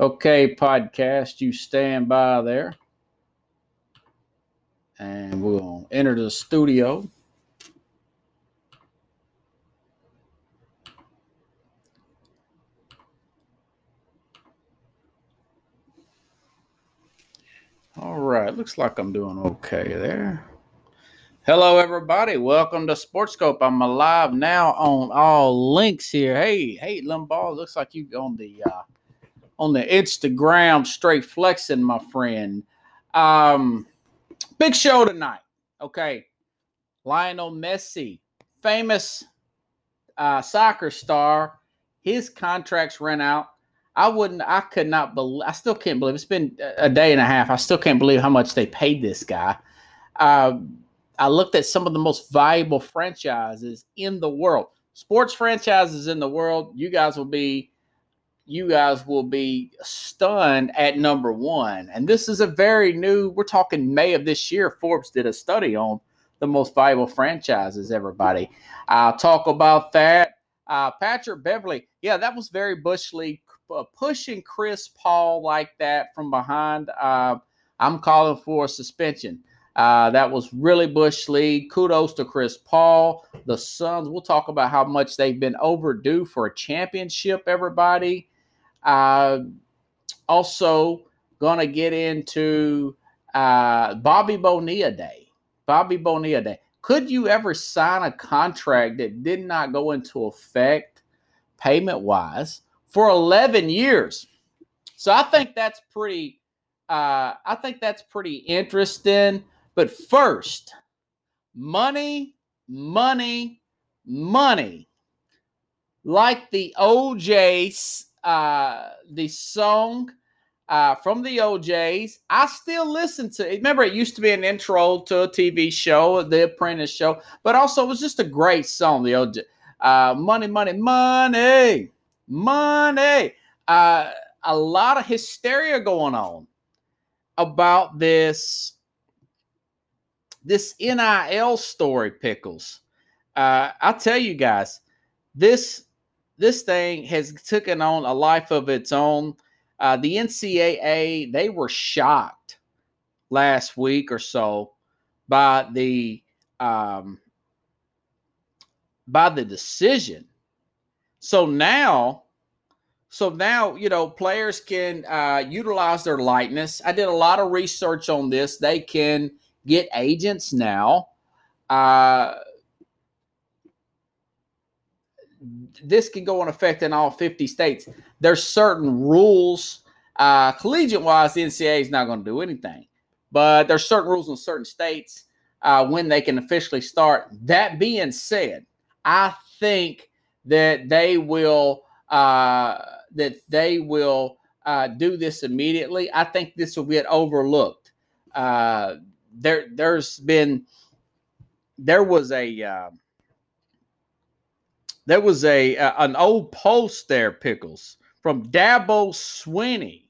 Okay, podcast, you stand by there. And we'll enter the studio. All right, looks like I'm doing okay there. Hello, everybody. Welcome to Sportscope. I'm alive now on all links here. Hey, hey, Limbaugh. Looks like you on the uh, on the Instagram straight flexing, my friend. Um, big show tonight. Okay, Lionel Messi, famous uh, soccer star. His contracts ran out I wouldn't. I could not believe. I still can't believe it's been a day and a half. I still can't believe how much they paid this guy. Uh, I looked at some of the most valuable franchises in the world, sports franchises in the world. You guys will be, you guys will be stunned at number one. And this is a very new. We're talking May of this year. Forbes did a study on the most valuable franchises. Everybody, I'll talk about that. Uh, Patrick Beverley, yeah, that was very Bush League uh, pushing Chris Paul like that from behind, uh, I'm calling for a suspension. Uh, that was really Bush League. Kudos to Chris Paul. The Suns, we'll talk about how much they've been overdue for a championship, everybody. Uh, also, going to get into uh, Bobby Bonilla Day. Bobby Bonilla Day. Could you ever sign a contract that did not go into effect payment wise? for 11 years. So I think that's pretty uh, I think that's pretty interesting. But first, money, money, money. Like the O'Jays, uh, the song uh, from the O'Jays. I still listen to it. Remember, it used to be an intro to a TV show, The Apprentice show, but also it was just a great song, the OJ. Uh, money, money, money money. Uh, a lot of hysteria going on about this this NIL story, pickles. Uh, I tell you guys, this this thing has taken on a life of its own. Uh, the NCAA they were shocked last week or so by the um, by the decision so now, so now you know players can uh, utilize their likeness. I did a lot of research on this. They can get agents now. Uh, this can go in effect in all 50 states. There's certain rules. Uh, collegiate wise, the NCAA is not going to do anything, but there's certain rules in certain states uh, when they can officially start. That being said, I think that they will uh, that they will uh, do this immediately. I think this will get overlooked. Uh, there, there's been there was a uh, there was a uh, an old post there, pickles from Dabo Swinney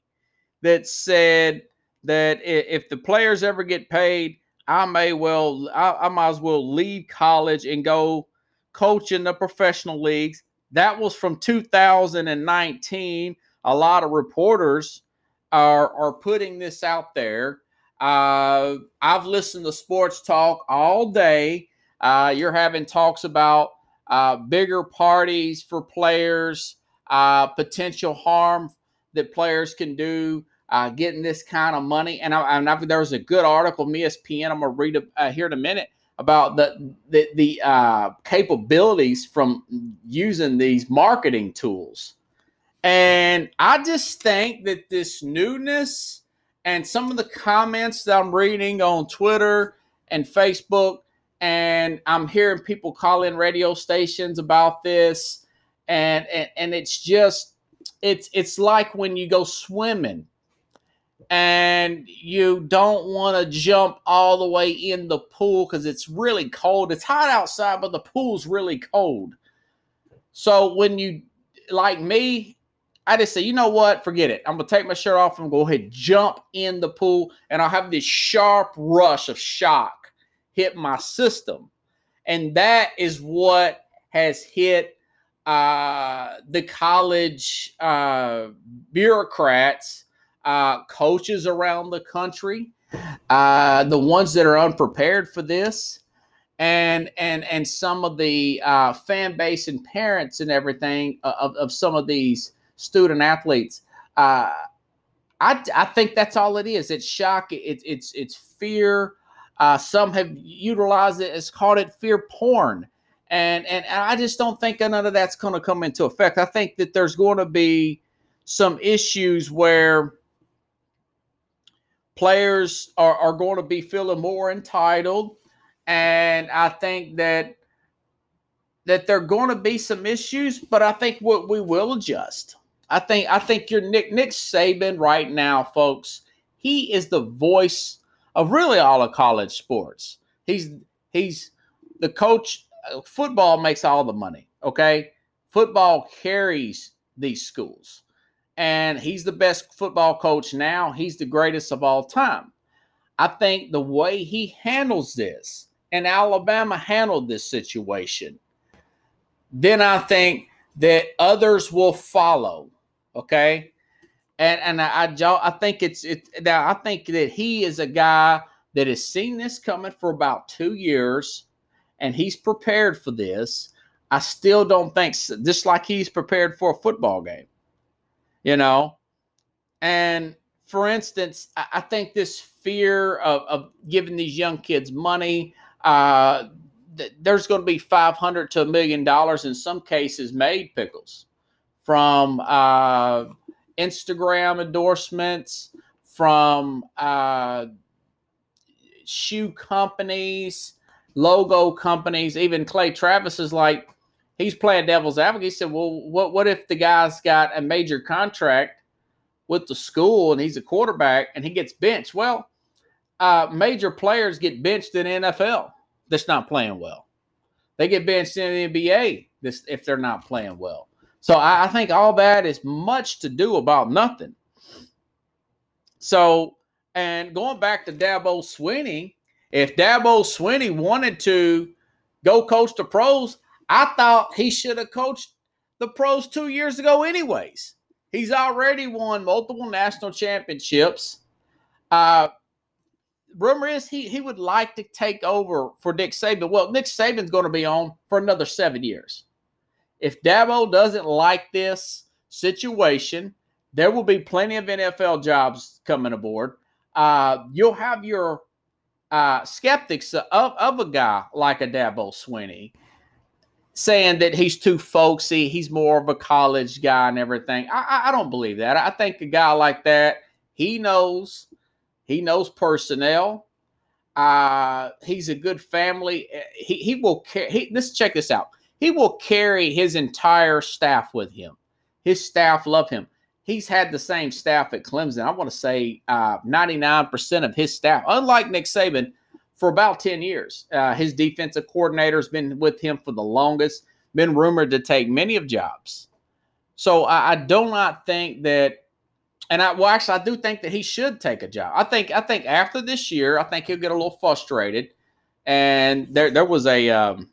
that said that if the players ever get paid, I may well I, I might as well leave college and go coach in the professional leagues. That was from 2019. A lot of reporters are, are putting this out there. Uh, I've listened to sports talk all day. Uh, you're having talks about uh, bigger parties for players, uh, potential harm that players can do, uh, getting this kind of money. And, I, and I, there was a good article from ESPN. I'm to read it uh, here in a minute about the the, the uh, capabilities from using these marketing tools. And I just think that this newness and some of the comments that I'm reading on Twitter and Facebook, and I'm hearing people call in radio stations about this, and and, and it's just it's it's like when you go swimming and you don't want to jump all the way in the pool because it's really cold. It's hot outside, but the pool's really cold. So when you, like me, I just say, you know what? Forget it. I'm gonna take my shirt off and go ahead jump in the pool, and I'll have this sharp rush of shock hit my system, and that is what has hit uh, the college uh, bureaucrats, uh, coaches around the country, uh, the ones that are unprepared for this, and and and some of the uh, fan base and parents and everything of, of some of these student athletes. Uh, I, I think that's all it is. It's shock. It's it's it's fear. Uh, some have utilized it as called it fear porn, and and I just don't think none of that's going to come into effect. I think that there's going to be some issues where players are, are going to be feeling more entitled, and I think that that there are going to be some issues, but I think what we will adjust. I think I think your Nick Nick Saban right now, folks. He is the voice of really all of college sports. He's he's the coach. Uh, football makes all the money. Okay, football carries these schools, and he's the best football coach now. He's the greatest of all time. I think the way he handles this, and Alabama handled this situation, then I think that others will follow. Okay. And and I I, I think it's it now I think that he is a guy that has seen this coming for about two years and he's prepared for this. I still don't think just like he's prepared for a football game, you know. And for instance, I, I think this fear of, of giving these young kids money, uh, th- there's going to be 500 to a million dollars in some cases made pickles from uh, Instagram endorsements, from uh, shoe companies, logo companies. Even Clay Travis is like, he's playing devil's advocate. He said, "Well, what what if the guy's got a major contract with the school and he's a quarterback and he gets benched?" Well, uh, major players get benched in NFL that's not playing well. They get benched in the NBA this if they're not playing well. So I, I think all that is much to do about nothing. So, and going back to Dabo Swinney, if Dabo Swinney wanted to go coach the pros, I thought he should have coached the pros two years ago, anyways. He's already won multiple national championships. Uh, rumor is he he would like to take over for Nick Saban. Well, Nick Saban's going to be on for another seven years. If Dabo doesn't like this situation, there will be plenty of NFL jobs coming aboard. Uh, you'll have your uh, skeptics of, of a guy like a Dabo Swinney saying that he's too folksy, he's more of a college guy and everything. I, I don't believe that. I think a guy like that, he knows, he knows personnel. Uh, he's a good family. He, he will care. He, let's check this out he will carry his entire staff with him. His staff love him. He's had the same staff at Clemson. I want to say uh, 99% of his staff, unlike Nick Saban, for about 10 years. Uh, his defensive coordinator has been with him for the longest, been rumored to take many of jobs. So I, I do not think that, and I well actually I do think that he should take a job. I think I think after this year, I think he'll get a little frustrated. And there there was a um,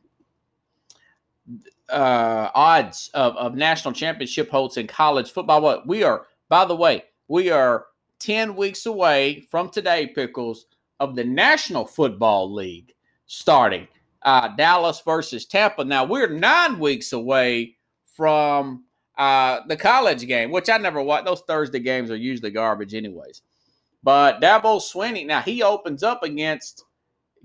uh, odds of, of national championship holds in college football. What we are, by the way, we are 10 weeks away from today, Pickles, of the National Football League starting. Uh, Dallas versus Tampa. Now we're nine weeks away from uh, the college game, which I never watch. Those Thursday games are usually garbage, anyways. But Dabo Swinney, now he opens up against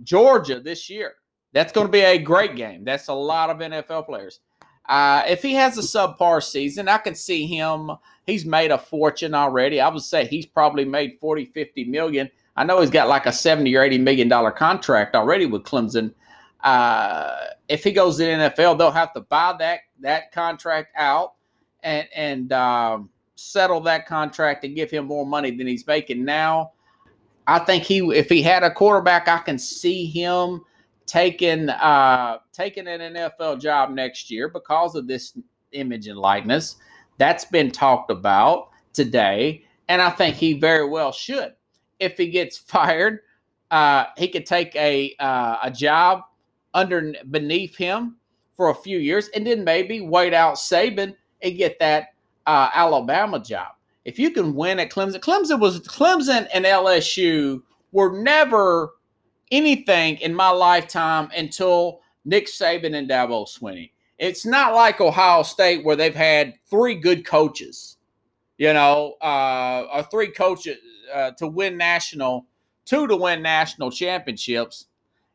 Georgia this year. That's going to be a great game. That's a lot of NFL players. Uh, if he has a subpar season, I can see him. He's made a fortune already. I would say he's probably made 40, 50 million. I know he's got like a 70 or 80 million dollar contract already with Clemson. Uh, if he goes to the NFL, they'll have to buy that that contract out and and um, settle that contract and give him more money than he's making now. I think he, if he had a quarterback, I can see him taking uh, taking an NFL job next year because of this image and likeness. That's been talked about today, and I think he very well should. If he gets fired, uh, he could take a uh, a job under beneath him for a few years and then maybe wait out Saban and get that uh, Alabama job. If you can win at Clemson, Clemson was Clemson and LSU were never anything in my lifetime until Nick Saban and Dabo Swinney. It's not like Ohio State where they've had three good coaches, you know, uh, or three coaches uh, to win national, two to win national championships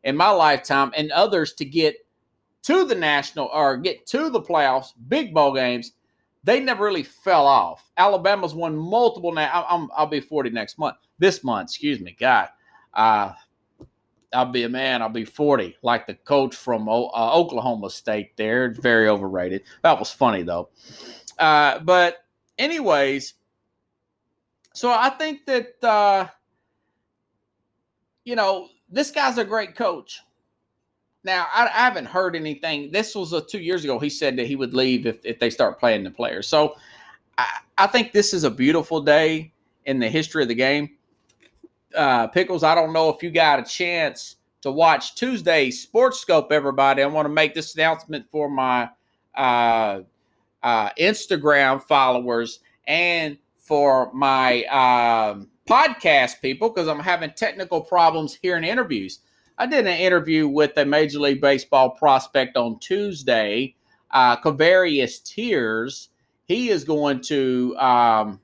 in my lifetime, and others to get to the national or get to the playoffs, big bowl games. They never really fell off. Alabama's won multiple. Now I'm, I'll be 40 next month. This month, excuse me. God, uh, I'll be a man. I'll be 40, like the coach from uh, Oklahoma State there. Very overrated. That was funny, though. Uh, but, anyways, so I think that, uh, you know, this guy's a great coach. Now, I, I, haven't heard anything. This was a, two years ago. He said that he would leave if, if they start playing the players. So I, I think this is a beautiful day in the history of the game uh, Pickles, I don't know if you got a chance to watch Tuesday's Sports Scope, everybody. I want to make this announcement for my uh, uh, Instagram followers and for my um, podcast people because I'm having technical problems here in interviews. I did an interview with a Major League Baseball prospect on Tuesday, uh, Kavarius Tears. He is going to um,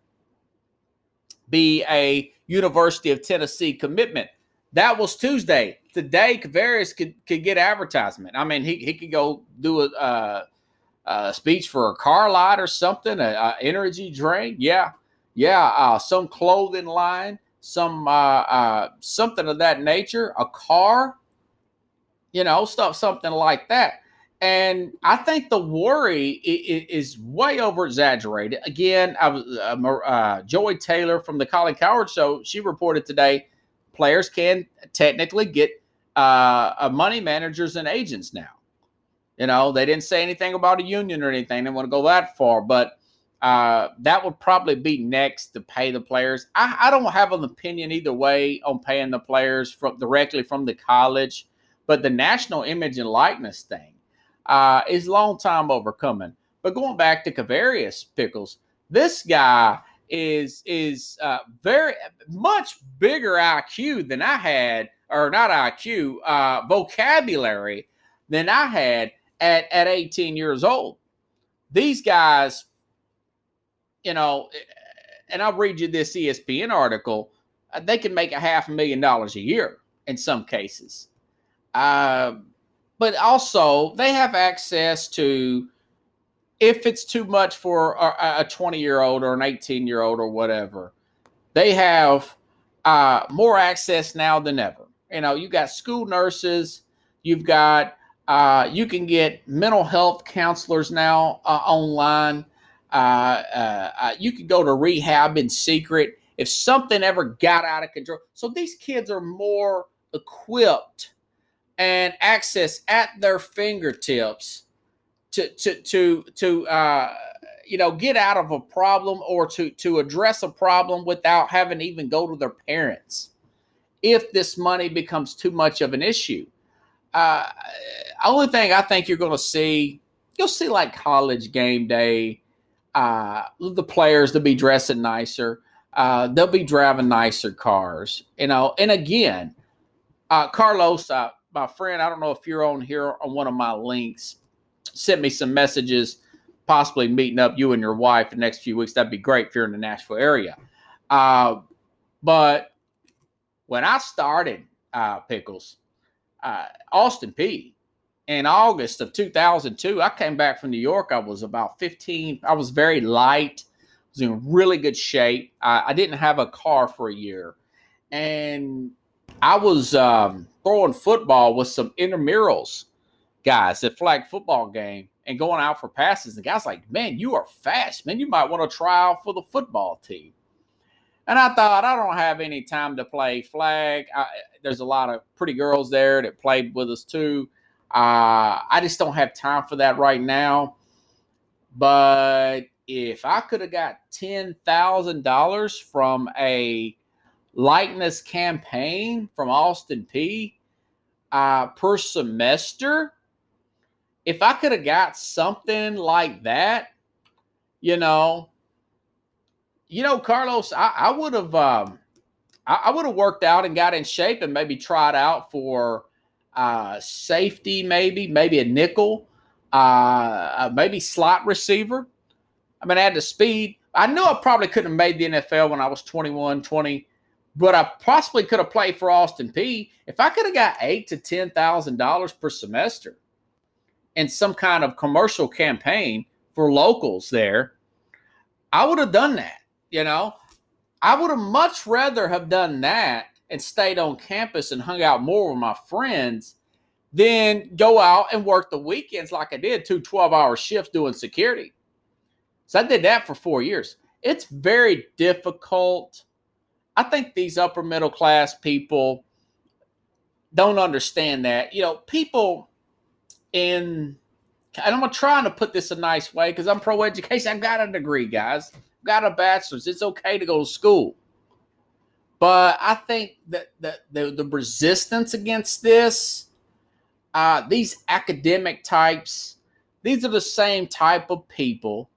be a University of Tennessee commitment. That was Tuesday. Today, Kavarius could, could get advertisement. I mean, he, he could go do a, uh, a speech for a car lot or something, an energy drink. Yeah. Yeah. Uh, some clothing line, some uh, uh, something of that nature, a car, you know, stuff, something like that. And I think the worry is way over exaggerated. Again, I was uh, uh, Joy Taylor from the Colin Cowherd Show. She reported today players can technically get uh, money managers and agents now. You know, they didn't say anything about a union or anything. They want to go that far, but uh, that would probably be next to pay the players. I, I, don't have an opinion either way on paying the players from directly from the college, but the national image and likeness thing uh, is long time overcoming. But going back to Kavarius Pickles, this guy is is uh, very much bigger IQ than I had, or not IQ, uh, vocabulary than I had at at 18 years old. These guys, you know, and I'll read you this ESPN article. Uh, they can make a half a million dollars a year in some cases. Uh, but also they have access to if it's too much for a 20 year old or an 18 year old or whatever they have uh, more access now than ever. You know you got school nurses you've got uh, you can get mental health counselors now uh, online. Uh, uh, uh, you can go to rehab in secret. If something ever got out of control so these kids are more equipped and access at their fingertips to to to to uh, you know get out of a problem or to to address a problem without having to even go to their parents if this money becomes too much of an issue. Uh, only thing I think you're going to see, you'll see like college game day. Uh, the players to be dressing nicer. Uh, they'll be driving nicer cars, you know. And again, uh, Carlos, my friend, I don't know if you're on here on one of my links, sent me some messages, possibly meeting up you and your wife in the next few weeks. That'd be great if you're in the Nashville area. Uh, but when I started uh, Pickles, uh, Austin Peay, in August of 2002, I came back from New York. I was about 15. I was very light. I was in really good shape. I, I didn't have a car for a year. And I was um, throwing football with some intramurals guys at flag football game and going out for passes. The guy's like, man, you are fast, man. You might want to try out for the football team. And I thought, I don't have any time to play flag. I, there's a lot of pretty girls there that played with us too. Uh, I just don't have time for that right now. But if I could have got $10,000 from a likeness campaign from Austin Peay uh, per semester, if I could have got something like that, you know, you know, Carlos, I, would have, um, I, would have worked out and got in shape and maybe tried out for uh, safety, maybe, maybe a nickel, uh, uh, maybe slot receiver. I mean, I had the speed. I knew I probably couldn't have made the NFL when I was 21, 20, but I possibly could have played for Austin Peay. if I could have got eight to ten thousand dollars per semester in some kind of commercial campaign for locals there. I would have done that. You know, I would have much rather have done that and stayed on campus and hung out more with my friends than go out and work the weekends like I did, two 12 hour shifts doing security. So I did that for four years. It's very difficult. I think these upper middle class people don't understand that. You know, people in, and I'm trying to put this a nice way because I'm pro education. I've got a degree, guys, I've got a bachelor's. It's okay to go to school. But I think that the, the, the resistance against this, uh, these academic types, these are the same type of people,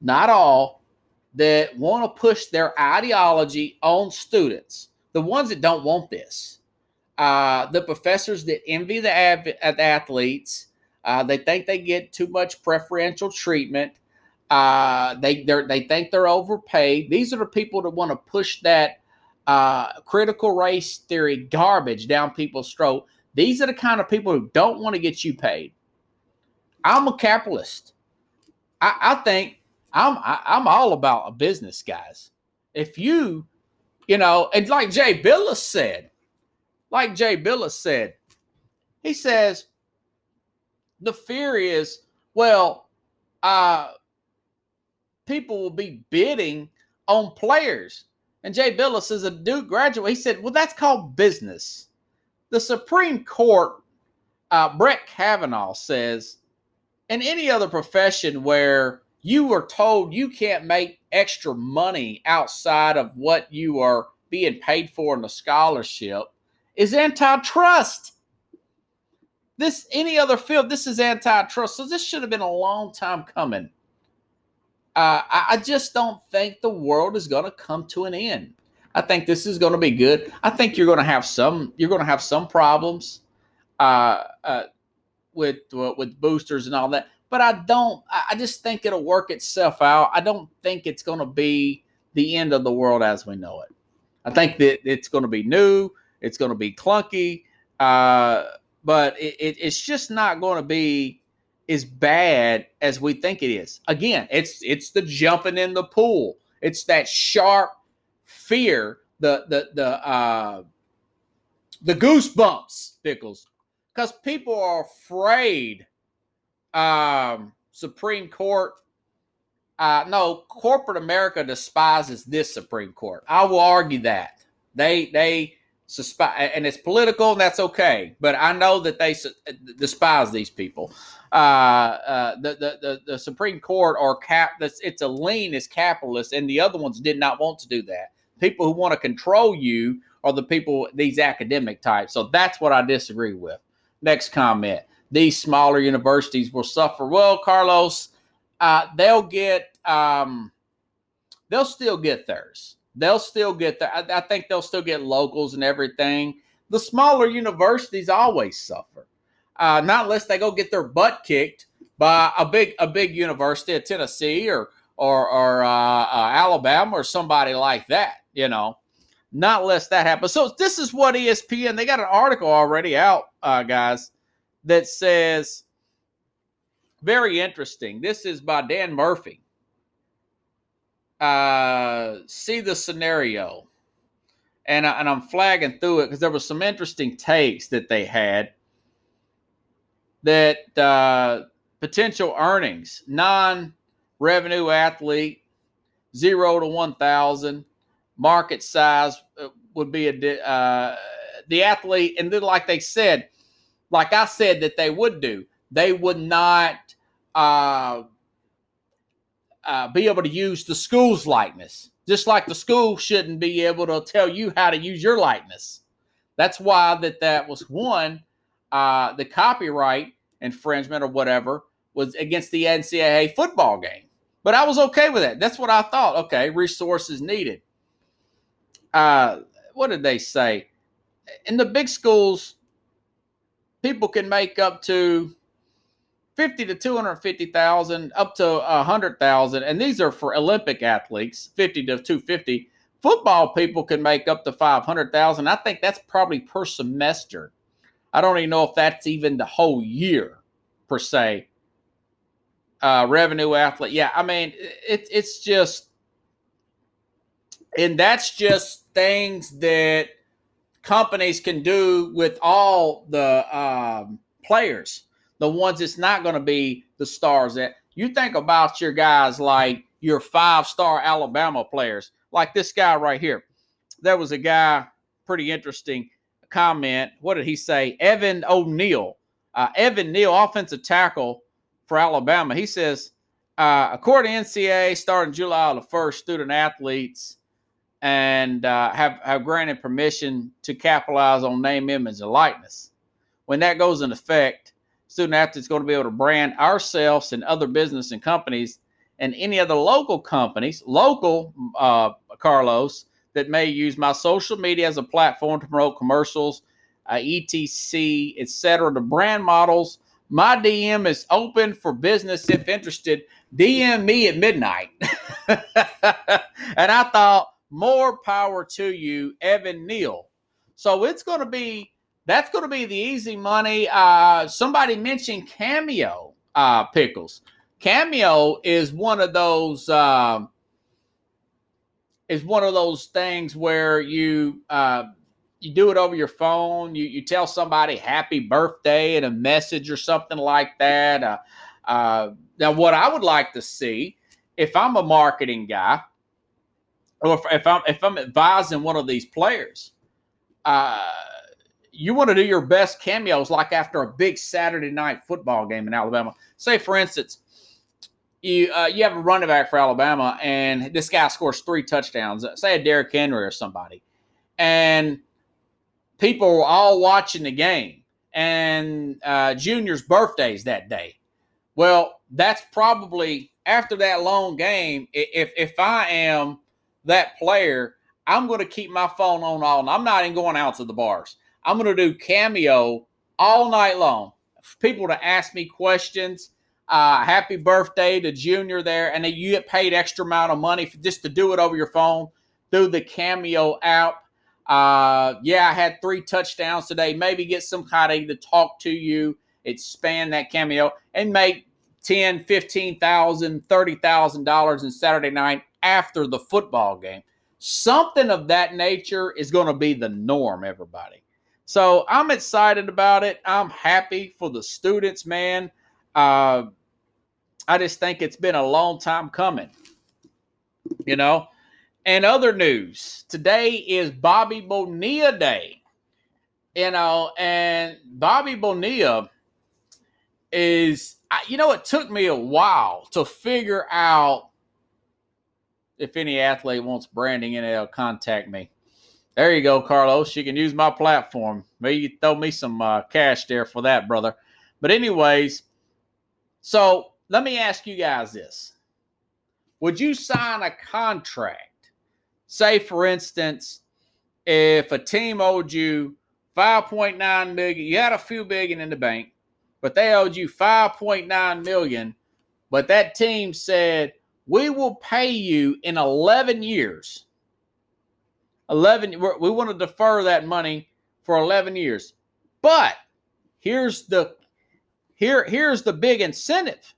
not all, that want to push their ideology on students. The ones that don't want this, uh, the professors that envy the, av- the athletes, uh, they think they get too much preferential treatment. Uh, they they think they're overpaid. These are the people that want to push that uh, critical race theory garbage down people's throat. These are the kind of people who don't want to get you paid. I'm a capitalist. I, I think I'm I, am i am all about a business, guys. If you, you know, and like Jay Bilas said, like Jay Bilas said, he says the fear is, well, uh, people will be bidding on players. And Jay Bilas is a Duke graduate. He said, well, that's called business. The Supreme Court, uh, Brett Kavanaugh says, in any other profession where you were told you can't make extra money outside of what you are being paid for in the scholarship, is antitrust. This any other field, this is antitrust. So this should have been a long time coming. Uh, I, I just don't think the world is going to come to an end. I think this is going to be good. I think you're going to have some. You're going to have some problems uh, uh, with uh, with boosters and all that. But I don't. I just think it'll work itself out. I don't think it's going to be the end of the world as we know it. I think that it's going to be new. It's going to be clunky, uh, but it, it, it's just not going to be as bad as we think it is. Again, it's it's the jumping in the pool. It's that sharp fear, the the the uh the goosebumps, Pickles. Because people are afraid. Um, Supreme Court. Uh, no, corporate America despises this Supreme Court. I will argue that they they suspect, and it's political, and that's okay. But I know that they su- despise these people uh, uh, the, the, the the Supreme Court or cap it's a lean is capitalist, and the other ones did not want to do that. People who want to control you are the people these academic types. So that's what I disagree with. Next comment: These smaller universities will suffer. Well, Carlos, uh, they'll get um, they'll still get theirs. They'll still get there. I, I think they'll still get locals and everything. The smaller universities always suffer uh, not unless they go get their butt kicked by a big a big university of Tennessee or or, or uh, uh, Alabama or somebody like that. You know, not unless that happens. So this is what ESPN they got an article already out, uh, guys, that says very interesting. This is by Dan Murphy. Uh, see the scenario, and I, and I'm flagging through it because there was some interesting takes that they had that uh, potential earnings, non revenue athlete, zero to 1,000, market size uh, would be a, uh, the athlete. And then, like they said, like I said that they would do, they would not uh, uh, be able to use the school's likeness, just like the school shouldn't be able to tell you how to use your likeness. That's why that that was one uh, the copyright infringement or whatever was against the NCAA football game. But I was okay with that. That's what I thought. Okay, resources needed. Uh, what did they say? In the big schools, people can make up to 50 to 250,000 up to 100,000 and these are for Olympic athletes 50 to 250 football people can make up to 500,000 I think that's probably per semester. I don't even know if that's even the whole year per se. Uh, revenue athlete yeah I mean it, it's just and that's just things that companies can do with all the um, players the ones that's not going to be the stars that you think about your guys like your five star Alabama players, like this guy right here. There was a guy, pretty interesting comment. What did he say? Evan O'Neill. Uh, Evan Neal, offensive tackle for Alabama. He says, uh, according to NCAA, starting July the 1st, student athletes and uh, have, have granted permission to capitalize on name, image, and likeness. When that goes in effect, student athletes going to be able to brand ourselves and other business and companies and any other local companies, local uh, Carlos, that may use my social media as a platform to promote commercials, uh, etc., etc. The brand models. My DM is open for business if interested. DM me at midnight. and I thought, more power to you, Evan Neal. So it's going to be that's going to be the easy money. Uh, somebody mentioned Cameo uh, pickles. Cameo is one of those uh, is one of those things where you uh, you do it over your phone. You you tell somebody happy birthday and a message or something like that. Uh, uh, now, what I would like to see, if I'm a marketing guy, or if, if I'm if I'm advising one of these players, uh, you want to do your best cameos like after a big Saturday night football game in Alabama. Say, for instance, you uh, you have a running back for Alabama, and this guy scores three touchdowns. Say a Derrick Henry or somebody, and people are all watching the game, and uh, Junior's birthday's that day. Well, that's probably after that long game. If if I am that player, I'm going to keep my phone on all. I'm not even going out to the bars. I'm going to do Cameo all night long. People to ask me questions. Uh, happy birthday to Junior there, and then you get paid extra amount of money for, just to do it over your phone through the Cameo app. Uh, yeah, I had three touchdowns today. Maybe get some kind of to talk to you, expand that Cameo, and make ten, fifteen thousand, thirty thousand dollars in Saturday night after the football game. Something of that nature is going to be the norm, everybody. So I'm excited about it. I'm happy for the students, man. Uh, I just think it's been a long time coming, you know. And other news today is Bobby Bonilla Day, you know, and Bobby Bonilla is, you know, it took me a while to figure out if any athlete wants branding in it, contact me. There you go, Carlos. You can use my platform. Maybe throw me some uh, cash there for that, brother. But, anyways, so let me ask you guys this Would you sign a contract? Say, for instance, if a team owed you 5.9 million, you had a few billion in the bank, but they owed you 5.9 million, but that team said, we will pay you in 11 years. 11 we want to defer that money for 11 years. But here's the here here's the big incentive.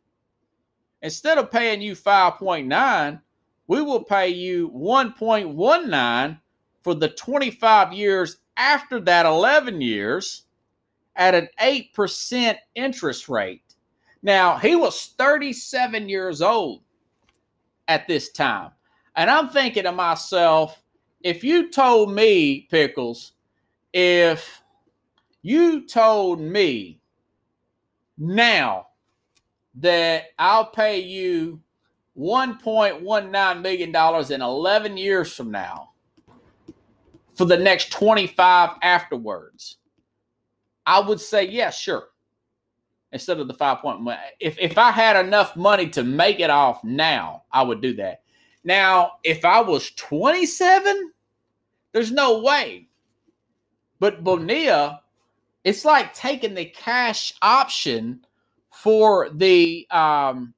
Instead of paying you 5.9 we will pay you 1.19 for the 25 years after that 11 years at an 8% interest rate. Now he was 37 years old at this time and i'm thinking to myself if you told me, Pickles, if you told me now that I'll pay you $1.19 million in 11 years from now for the next 25 afterwards, I would say, yeah, sure. Instead of the five point. If if I had enough money to make it off now, I would do that. Now, if I was 27, there's no way. But Bonilla, it's like taking the cash option for the um,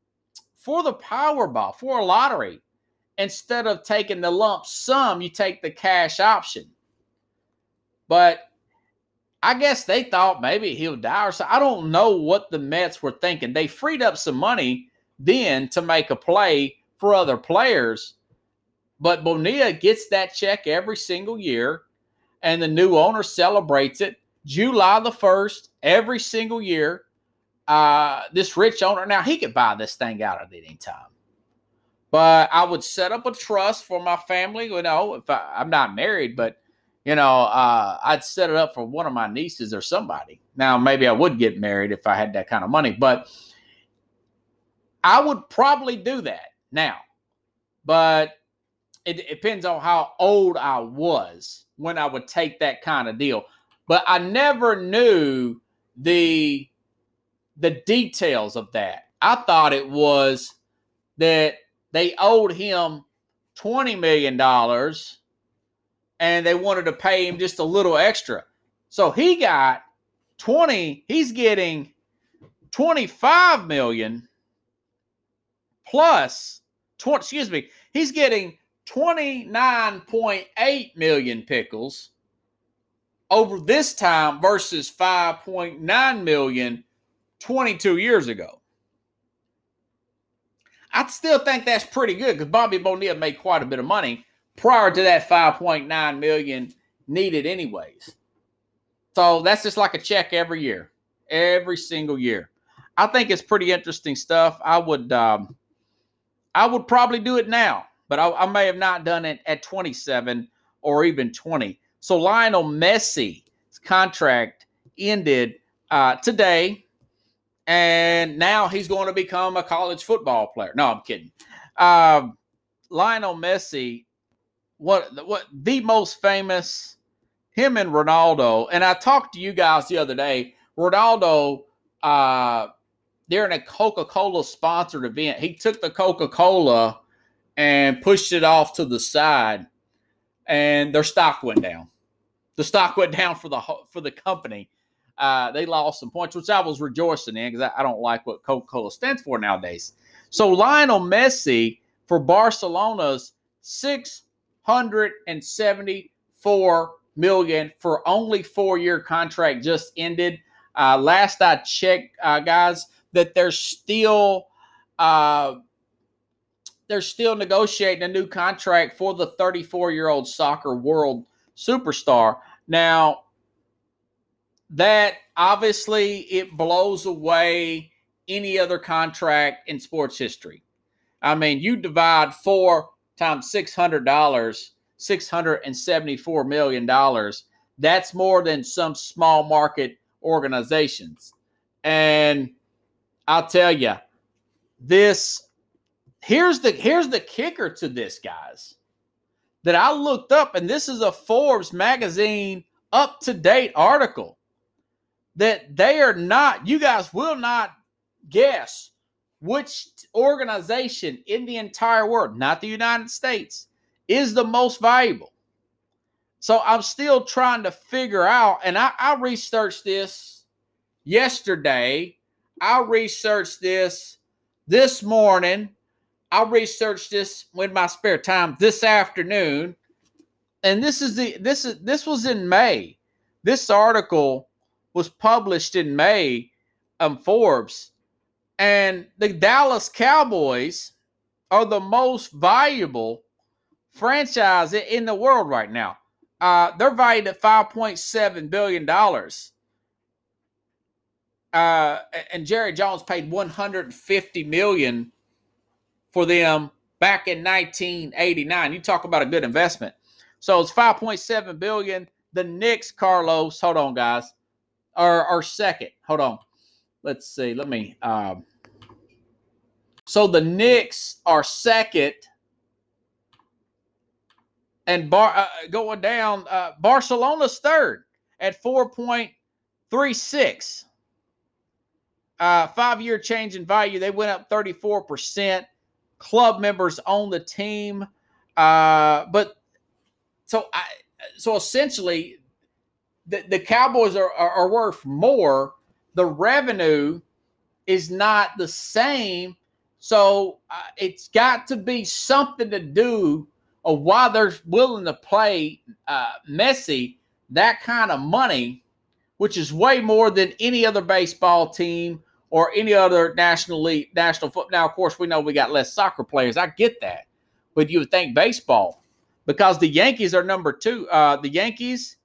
for the Powerball for a lottery instead of taking the lump sum. You take the cash option. But I guess they thought maybe he'll die or so. I don't know what the Mets were thinking. They freed up some money then to make a play for other players. But Bonilla gets that check every single year, and the new owner celebrates it July the 1st every single year. Uh, this rich owner, now he could buy this thing out at any time. But I would set up a trust for my family. You know, if I, I'm not married, but you know, uh, I'd set it up for one of my nieces or somebody. Now, maybe I would get married if I had that kind of money, but I would probably do that now. But it, it depends on how old I was when I would take that kind of deal. But I never knew the the details of that. I thought it was that they owed him $20 million and they wanted to pay him just a little extra. So he got 20, he's getting 25 million plus 20, excuse me, he's getting 29.8 million pickles over this time versus 5.9 million 22 years ago. I still think that's pretty good because Bobby Bonilla made quite a bit of money prior to that 5.9 million needed anyways. So that's just like a check every year, every single year. I think it's pretty interesting stuff. I would um, I would probably do it now, but I, I may have not done it at 27 or even 20. So Lionel Messi's contract ended uh, today, and now he's going to become a college football player. No, I'm kidding. Uh, Lionel Messi what what the most famous him and Ronaldo. And I talked to you guys the other day. Ronaldo, uh, in a Coca Cola sponsored event. He took the Coca Cola and pushed it off to the side, and their stock went down. The stock went down for the for the company. Uh, they lost some points, which I was rejoicing in because I, I don't like what Coca Cola stands for nowadays. So Lionel Messi for Barcelona's six 174 million for only four year contract just ended. Uh, last I checked, uh, guys, that they're still uh, they're still negotiating a new contract for the 34 year old soccer world superstar. Now, that obviously it blows away any other contract in sports history. I mean, you divide four times $600, $674 million. That's more than some small market organizations. And I'll tell you, this here's the here's the kicker to this, guys. That I looked up, and this is a Forbes magazine up to date article that they are not, you guys will not guess which organization in the entire world, not the United States, is the most valuable. So I'm still trying to figure out, and I, I researched this yesterday. I researched this this morning. I researched this with my spare time this afternoon. And this is the this is this was in May. This article was published in May on Forbes and the Dallas Cowboys are the most valuable franchise in the world right now. Uh, they're valued at $5.7 billion. Uh, and Jerry Jones paid 150 million for them back in 1989. You talk about a good investment. So it's 5.7 billion. The Knicks, Carlos, hold on, guys, are, are second. Hold on let's see. Let me. Um, so the Knicks are second, and Bar uh, going down. Uh, Barcelona's third at four point three six. uh, five year change in value, they went up 34%. Club members own the team. Uh, but so I, so essentially, the, the Cowboys are, are, are worth more. The revenue is not the same. So uh, it's got to be something to do of why they're willing to play uh, Messi that kind of money, which is way more than any other baseball team or any other national league, national football. Now, of course, we know we got less soccer players. I get that, but you would think baseball because the Yankees are number two. Uh, the Yankees,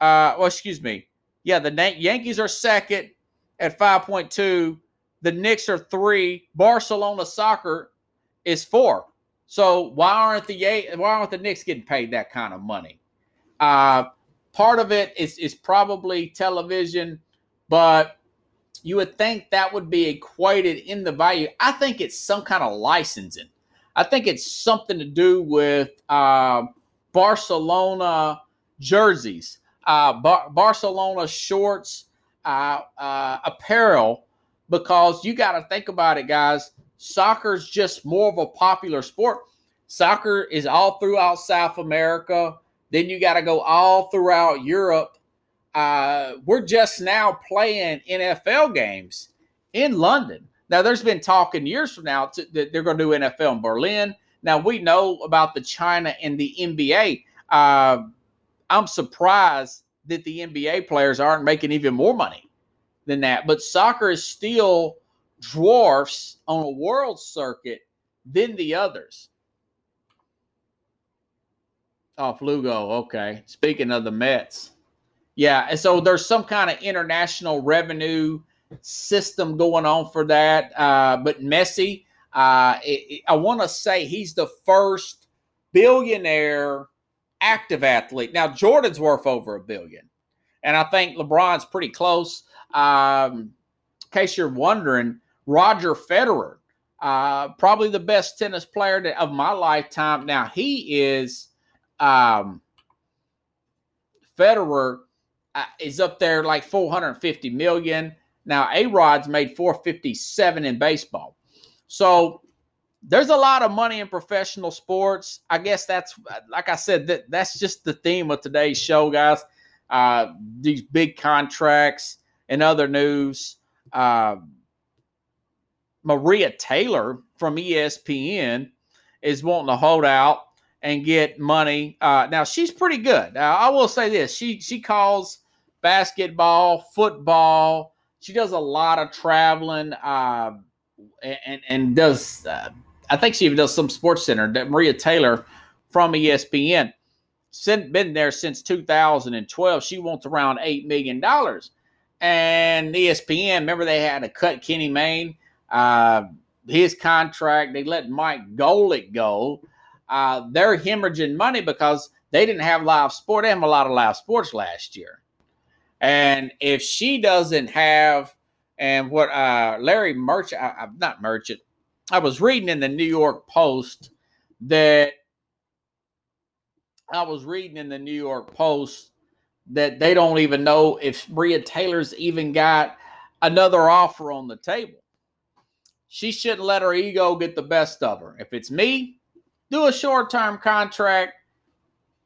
uh, well, excuse me, yeah, the Yankees are second at five point two. The Knicks are three. Barcelona Soccer is four. So why aren't the eight, why aren't the Knicks getting paid that kind of money? Uh, part of it is is probably television, but you would think that would be equated in the value. I think it's some kind of licensing. I think it's something to do with uh, Barcelona jerseys, uh, Bar- Barcelona shorts, uh, uh apparel, because you got to think about it, guys soccer's just more of a popular sport. Soccer is all throughout South America. Then you got to go all throughout Europe. Uh, we're just now playing NFL games in London. Now, there's been talking years from now to, that they're going to do NFL in Berlin. Now, we know about the China and the NBA. Uh, I'm surprised that the NBA players aren't making even more money than that. But soccer is still dwarfs on a world circuit than the others. Oh, Flugo. Okay. Speaking of the Mets. Yeah. And so there's some kind of international revenue system going on for that. Uh, but Messi, uh, it, it, I want to say he's the first billionaire active athlete. Now, Jordan's worth over a billion. And I think LeBron's pretty close. Um, in case you're wondering, Roger Federer, uh, probably the best tennis player to, of my lifetime. Now he is um, Federer uh, is up there like 450 million. Now A Rod's made 457 in baseball. So there's a lot of money in professional sports. I guess that's like I said that that's just the theme of today's show, guys. Uh, these big contracts and other news. Uh, Maria Taylor from ESPN is wanting to hold out and get money. Uh, now she's pretty good. Uh, I will say this: she she calls basketball, football. She does a lot of traveling, uh, and and does. Uh, I think she even does some Sports Center. Maria Taylor from ESPN, sent been there since 2012. She wants around eight million dollars, and ESPN. Remember they had to cut Kenny Mayne uh, his contract, they let Mike Golic go. Uh, they're hemorrhaging money because they didn't have live sport. They have a lot of live sports last year. And if she doesn't have, and what uh, Larry Merchant, am not Merchant, I was reading in the New York Post that I was reading in the New York Post that they don't even know if Bria Taylor's even got another offer on the table. She shouldn't let her ego get the best of her. If it's me, do a short term contract,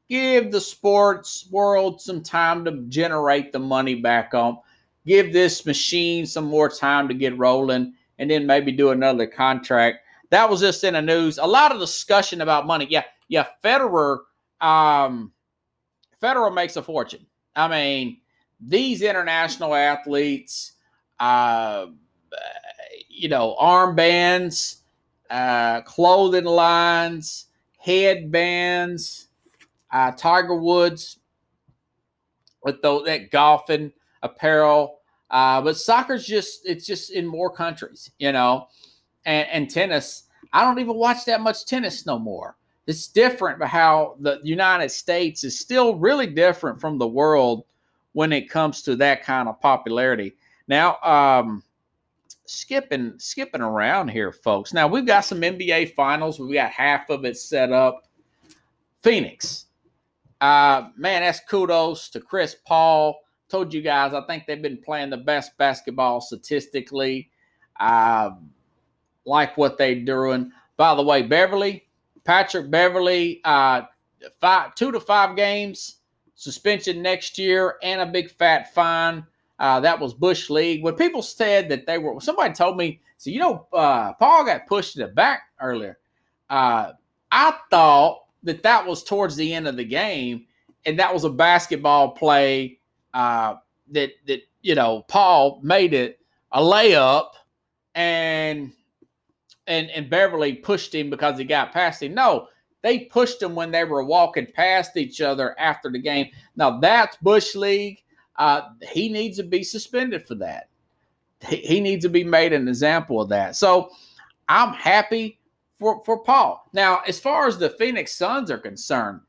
give the sports world some time to generate the money back on, give this machine some more time to get rolling, and then maybe do another contract. That was just in the news. A lot of discussion about money. Yeah, yeah, Federer, um, Federer makes a fortune. I mean, these international athletes, uh, you know, armbands, uh, clothing lines, headbands, uh, Tiger Woods with those, that golfing apparel. Uh, but soccer's just, it's just in more countries, you know, and, and tennis. I don't even watch that much tennis no more. It's different, but how the United States is still really different from the world when it comes to that kind of popularity. Now, um, skipping skipping around here, folks. Now we've got some NBA finals. We got half of it set up. Phoenix. Uh, man, that's kudos to Chris Paul. Told you guys, I think they've been playing the best basketball statistically. Uh, like what they're doing. By the way, Beverley, Patrick Beverley, uh, five, two to five games suspension next year and a big fat fine. Uh, that was Bush League. When people said that they were, somebody told me, so you know, uh, Paul got pushed to the back earlier. Uh, I thought that that was towards the end of the game, and that was a basketball play uh, that that you know Paul made it a layup, and and and Beverley pushed him because he got past him. No, they pushed him when they were walking past each other after the game. Now that's Bush League. Uh, he needs to be suspended for that. He, he needs to be made an example of that. So I'm happy for for Paul. Now, as far as the Phoenix Suns are concerned,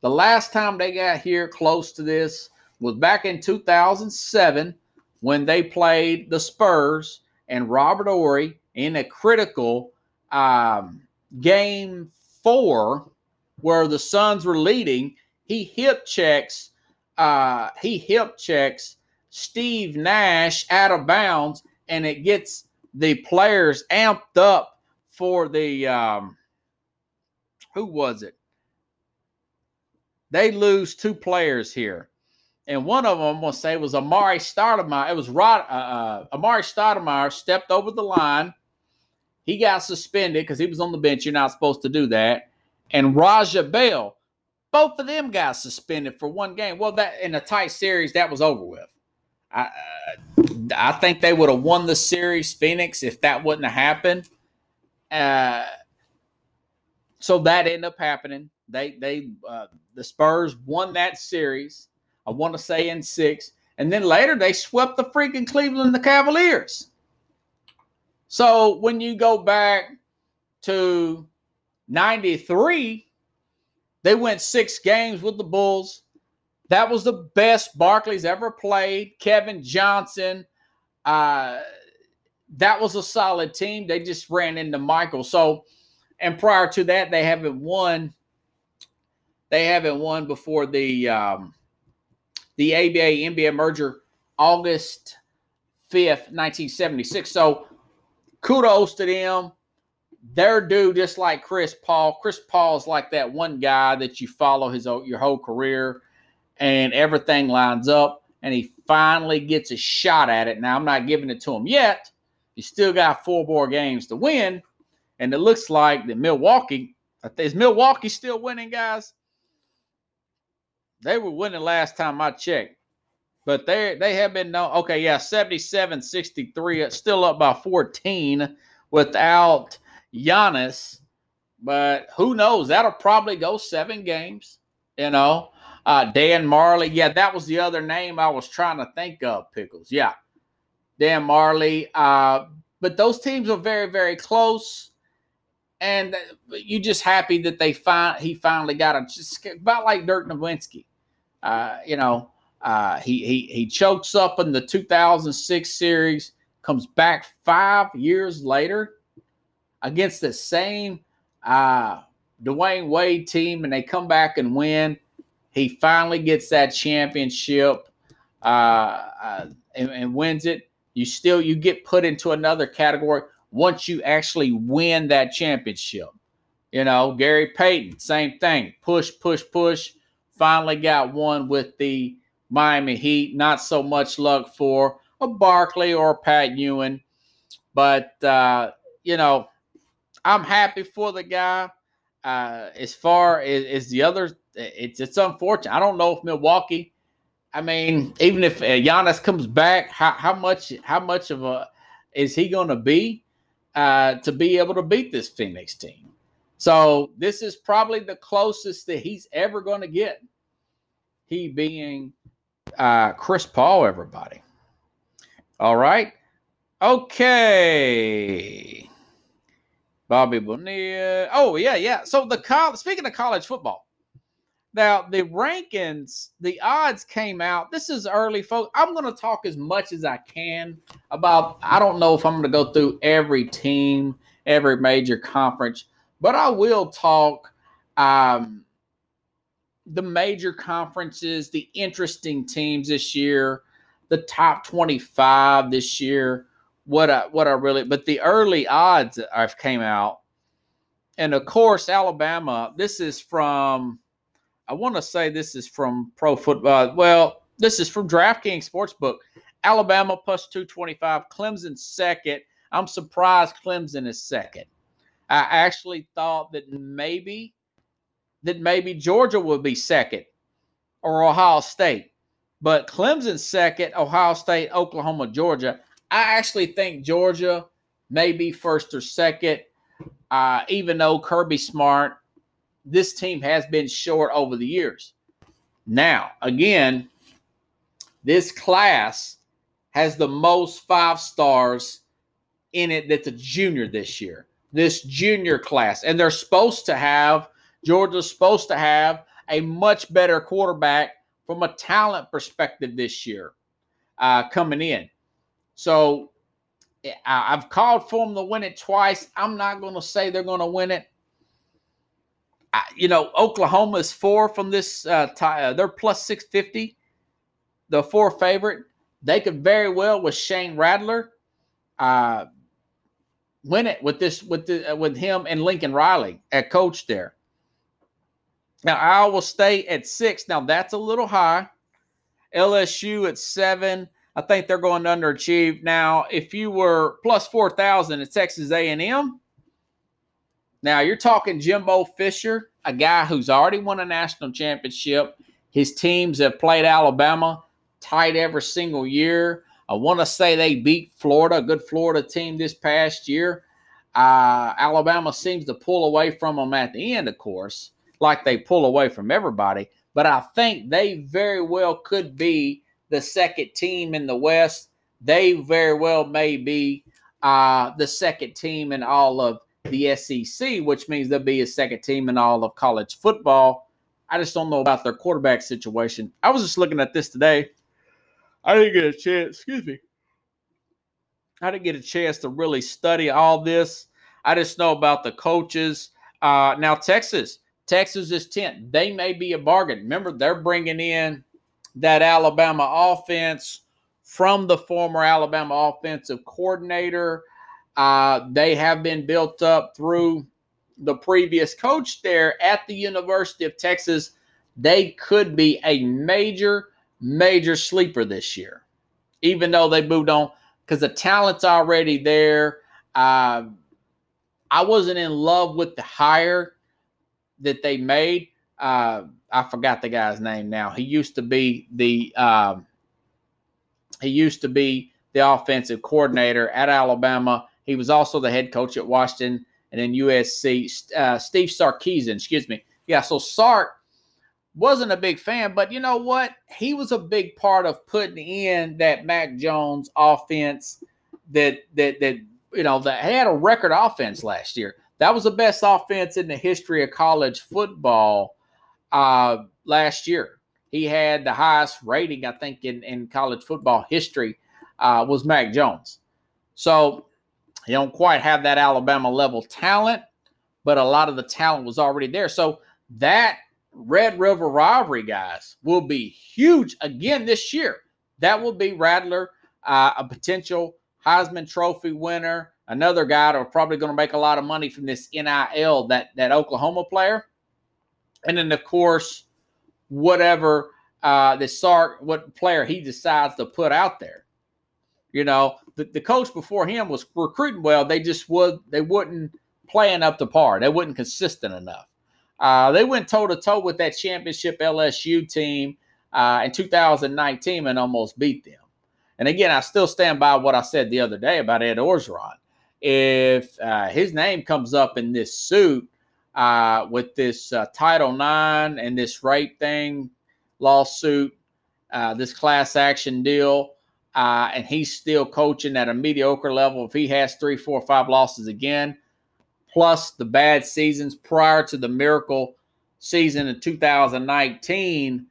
the last time they got here close to this was back in 2007 when they played the Spurs and Robert Horry in a critical um, game four where the Suns were leading. He hip checks, uh, he hip checks Steve Nash out of bounds, and it gets the players amped up for the um, who was it? They lose two players here and one of them I'm gonna say was Amar'e Stoudemire. It was Rod uh, uh, Amar'e Stoudemire stepped over the line. He got suspended because he was on the bench. You're not supposed to do that. And Raja Bell, both of them got suspended for one game. Well, that in a tight series, that was over with. I uh, I think they would have won the series, Phoenix, if that wouldn't have happened. Uh, so that ended up happening. They they uh, the Spurs won that series. I want to say in six. And then later they swept the freaking Cleveland the Cavaliers. So when you go back to 93, they went six games with the Bulls. That was the best Barkley's ever played. Kevin Johnson. Uh, that was a solid team. They just ran into Michael. So, and prior to that, they haven't won. They haven't won before the um, the ABA NBA merger August 5th, 1976. So kudos to them. They're due just like Chris Paul. Chris Paul is like that one guy that you follow his your whole career and everything lines up and he finally gets a shot at it. Now I'm not giving it to him yet. He still got four more games to win. And it looks like that Milwaukee, is Milwaukee still winning, guys? They were winning last time I checked. But they they have been no okay, yeah, 77 63, still up by 14 without Giannis. But who knows? That'll probably go seven games, you know. Uh, Dan Majerle. yeah, that was the other name I was trying to think of. Pickles, yeah, Dan Majerle. Uh, but those teams are very, very close, and you just happy that they find he finally got a just about like Dirk Nowitzki. Uh, you know, uh, he he he chokes up in the 2006 series, comes back five years later against the same uh, Dwyane Wade team, and they come back and win. He finally gets that championship uh, uh, and, and wins it. You still you get put into another category once you actually win that championship. You know, Gary Payton, same thing. Push, push, push finally got one with the Miami Heat. Not so much luck for a Barkley or a Pat Ewing, but uh, you know, I'm happy for the guy. Uh, as far as, as the other, it's it's unfortunate. I don't know if Milwaukee. I mean, even if uh, Giannis comes back, how, how much how much of a is he going to be uh, to be able to beat this Phoenix team? So this is probably the closest that he's ever going to get he being uh, Chris Paul, everybody. All right. Okay. Bobby Bonilla. Oh, yeah, yeah. So the college, speaking of college football, now the rankings, the odds came out. This is early, folks. I'm going to talk as much as I can about. I don't know if I'm going to go through every team, every major conference, but I will talk um, the major conferences, the interesting teams this year, the top 25 this year, what I what I really but the early odds that I've came out. And of course, Alabama, this is from I want to say this is from Pro Football. Uh, well, this is from DraftKings Sportsbook. Alabama plus 225, Clemson second. I'm surprised Clemson is second. I actually thought that maybe that maybe Georgia would be second or Ohio State. But Clemson second, Ohio State, Oklahoma, Georgia. I actually think Georgia may be first or second, uh, even though Kirby Smart, this team has been short over the years. Now, again, this class has the most five stars in it that's a junior this year. This junior class. And they're supposed to have Georgia's supposed to have a much better quarterback from a talent perspective this year uh, coming in. So I've called for them to win it twice. I'm not going to say they're going to win it. I, you know, Oklahoma is four from this. Uh, tie, uh, they're plus 650, the four favorite. They could very well with Shane Rattler uh, win it with this with the, uh, with him and Lincoln Riley at coach there. Now, Iowa State at six. Now, that's a little high. LSU at seven. I think they're going to underachieve. Now, if you were plus 4,000 at Texas A&M, now you're talking Jimbo Fisher, a guy who's already won a national championship. His teams have played Alabama tight every single year. I want to say they beat Florida, a good Florida team this past year. Uh, Alabama seems to pull away from them at the end, of course like they pull away from everybody. But I think they very well could be the second team in the West. They very well may be uh, the second team in all of the SEC, which means they'll be a second team in all of college football. I just don't know about their quarterback situation. I was just looking at this today. I didn't get a chance, excuse me. I didn't get a chance to really study all this. I just know about the coaches. Uh, now, Texas, Texas is 10th. They may be a bargain. Remember, they're bringing in that Alabama offense from the former Alabama offensive coordinator. Uh, they have been built up through the previous coach there at the University of Texas. They could be a major, major sleeper this year, even though they moved on because the talent's already there. Uh, I wasn't in love with the hire that they made. Uh, I forgot the guy's name now. He used to be the um, he used to be the offensive coordinator at Alabama. He was also the head coach at Washington and then USC. Uh, Steve Sarkisian, excuse me. Yeah, so Sark wasn't a big fan, but you know what? He was a big part of putting in that Mac Jones offense that that that you know that had a record offense last year. That was the best offense in the history of college football uh, last year. He had the highest rating, I think, in, in college football history uh, was Mac Jones. So he don't quite have that Alabama level talent, but a lot of the talent was already there. So that Red River rivalry, guys, will be huge again this year. That will be Rattler, uh, a potential Heisman Trophy winner, another guy that's probably going to make a lot of money from this NIL, that that Oklahoma player, and then of course whatever uh, the Sark, what player he decides to put out there. You know, the, the coach before him was recruiting well. They just would they wouldn't playing up to par. They wasn't consistent enough. Uh, they went toe to toe with that championship LSU team uh, in 2019 and almost beat them. And again, I still stand by what I said the other day about Ed Orgeron if uh, his name comes up in this suit uh, with this uh, Title IX and this rape thing lawsuit, uh, this class action deal, uh, and he's still coaching at a mediocre level, if he has three, four, five losses again, plus the bad seasons prior to the miracle season in 2019,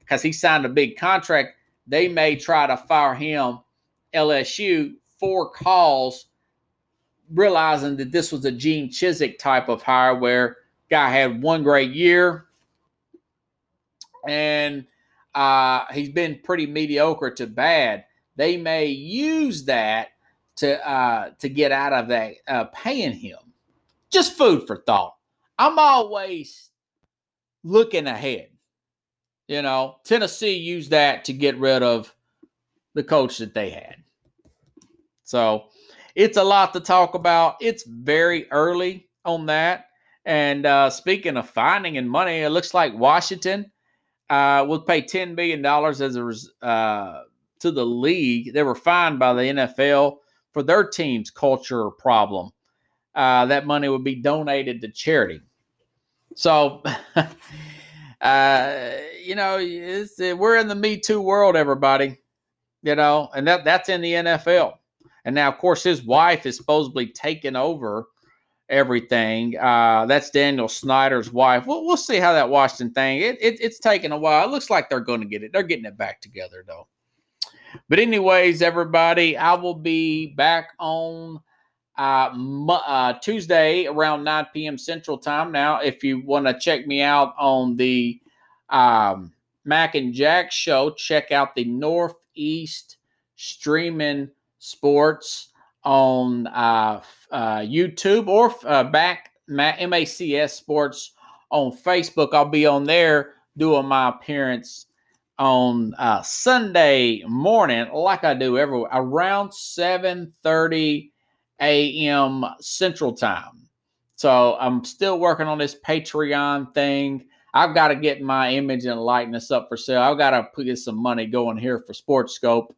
because he signed a big contract, they may try to fire him. LSU for calls realizing that this was a Gene Chizik type of hire where guy had one great year, and uh, he's been pretty mediocre to bad. They may use that to uh, to get out of that uh, paying him. Just food for thought. I'm always looking ahead. You know, Tennessee used that to get rid of the coach that they had. So it's a lot to talk about. It's very early on that. And uh, speaking of finding and money, it looks like Washington uh, will pay $10 million as a, uh, to the league. They were fined by the NFL for their team's culture problem. Uh, that money would be donated to charity. So, uh, you know, we're in the Me Too world, everybody. You know, and that that's in the NFL. And now, of course, his wife is supposedly taking over everything. Uh, that's Daniel Snyder's wife. We'll, we'll see how that Washington thing. It, it, it's taking a while. It looks like they're going to get it. They're getting it back together, though. But anyways, everybody, I will be back on uh, uh, Tuesday around 9 p.m. Central Time. Now, if you want to check me out on the um, Mac and Jack show, check out the Northeast Streaming Sports on uh, uh, YouTube or uh, back MACS Sports on Facebook. I'll be on there doing my appearance on uh, Sunday morning, like I do every around 7:30 a.m. Central Time. So I'm still working on this Patreon thing. I've got to get my image and likeness up for sale. I've got to put some money going here for Sports Scope,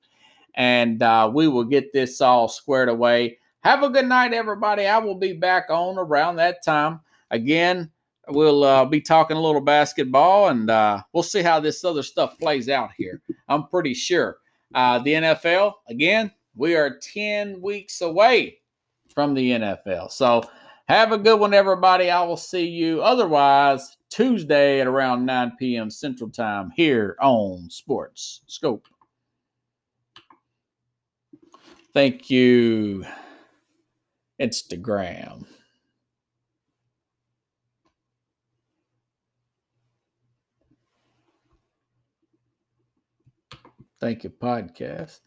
and uh, we will get this all squared away. Have a good night, everybody. I will be back on around that time. Again, we'll uh, be talking a little basketball, and uh, we'll see how this other stuff plays out here. I'm pretty sure. Uh, the NFL, again, we are 10 weeks away from the NFL. So have a good one, everybody. I will see you otherwise Tuesday at around 9 p.m. Central Time here on Sports Scope. Thank you, Instagram. Thank you, podcast.